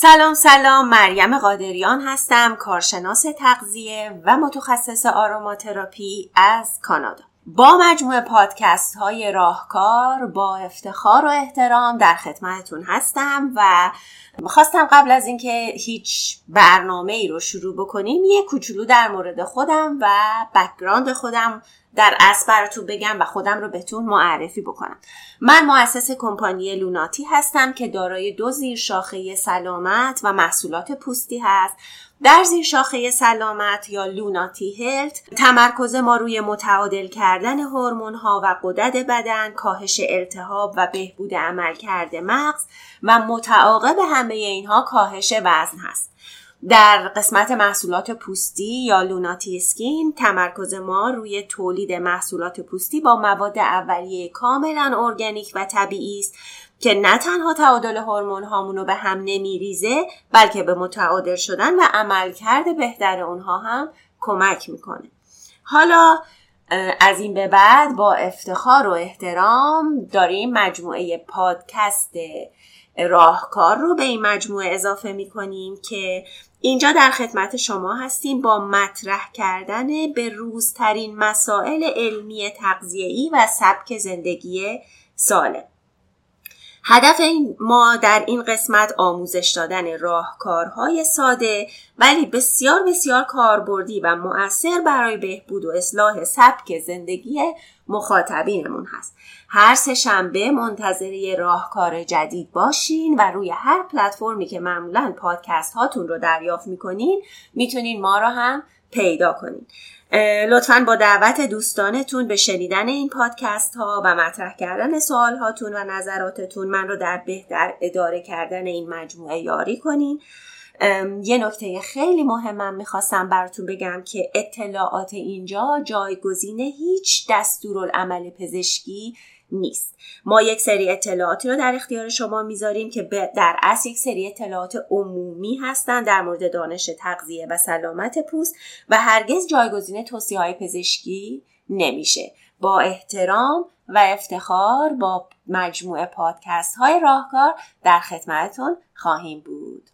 سلام سلام. مریم قادریان هستم کارشناس تغذیه و متخصص آروماتراپی از کانادا. با مجموعه پادکست های راهکار با افتخار و احترام در خدمتتون هستم و خواستم قبل از اینکه هیچ برنامه ای رو شروع بکنیم یه کوچولو در مورد خودم و background خودم در اصل براتون بگم و خودم رو بهتون معرفی بکنم. من مؤسس کمپانی لوناتی هستم که دارای دو زیر شاخه سلامت و محصولات پوستی هست. در زیر شاخه سلامت یا لوناتی هلت تمرکز ما روی متعادل کردن هورمون ها و قدرت بدن کاهش التهاب و بهبود عملکرد مغز و متعاقب همه اینها کاهش وزن هست. در قسمت محصولات پوستی یا لوناتی اسکین تمرکز ما روی تولید محصولات پوستی با مواد اولیه کاملا ارگانیک و طبیعی است که نه تنها تعادل هورمون هامونو به هم نمیریزه بلکه به متعادل شدن و عملکرد بهتر اونها هم کمک می‌کنه. حالا از این به بعد با افتخار و احترام داریم مجموعه پادکست راهکار رو به این مجموعه اضافه می کنیم که اینجا در خدمت شما هستیم با مطرح کردن به روزترین مسائل علمی تغذیه‌ای و سبک زندگی سالم. هدف این ما در این قسمت آموزش دادن راهکارهای ساده ولی بسیار بسیار کاربردی و مؤثر برای بهبود و اصلاح سبک زندگی مخاطبینمون هست. هر سه شنبه منتظر راهکار جدید باشین و روی هر پلتفرمی که معمولا پادکست هاتون رو دریافت می‌کنین می‌تونین ما رو هم پیدا کنین. لطفا با دعوت دوستانتون به شنیدن این پادکست ها و مطرح کردن سوال هاتون و نظراتتون من رو در بهتر اداره کردن این مجموعه یاری کنین. یه نکته خیلی مهمم می‌خواستم براتون بگم که اطلاعات اینجا جایگزین هیچ دستورالعمل پزشکی نیست. ما یک سری اطلاعاتی رو در اختیار شما می‌ذاریم که در اصل یک سری اطلاعات عمومی هستند در مورد دانش تغذیه و سلامت پوست و هرگز جایگزین توصیه های پزشکی نمیشه. با احترام و افتخار با مجموعه پادکست های راهکار در خدمتتون خواهیم بود.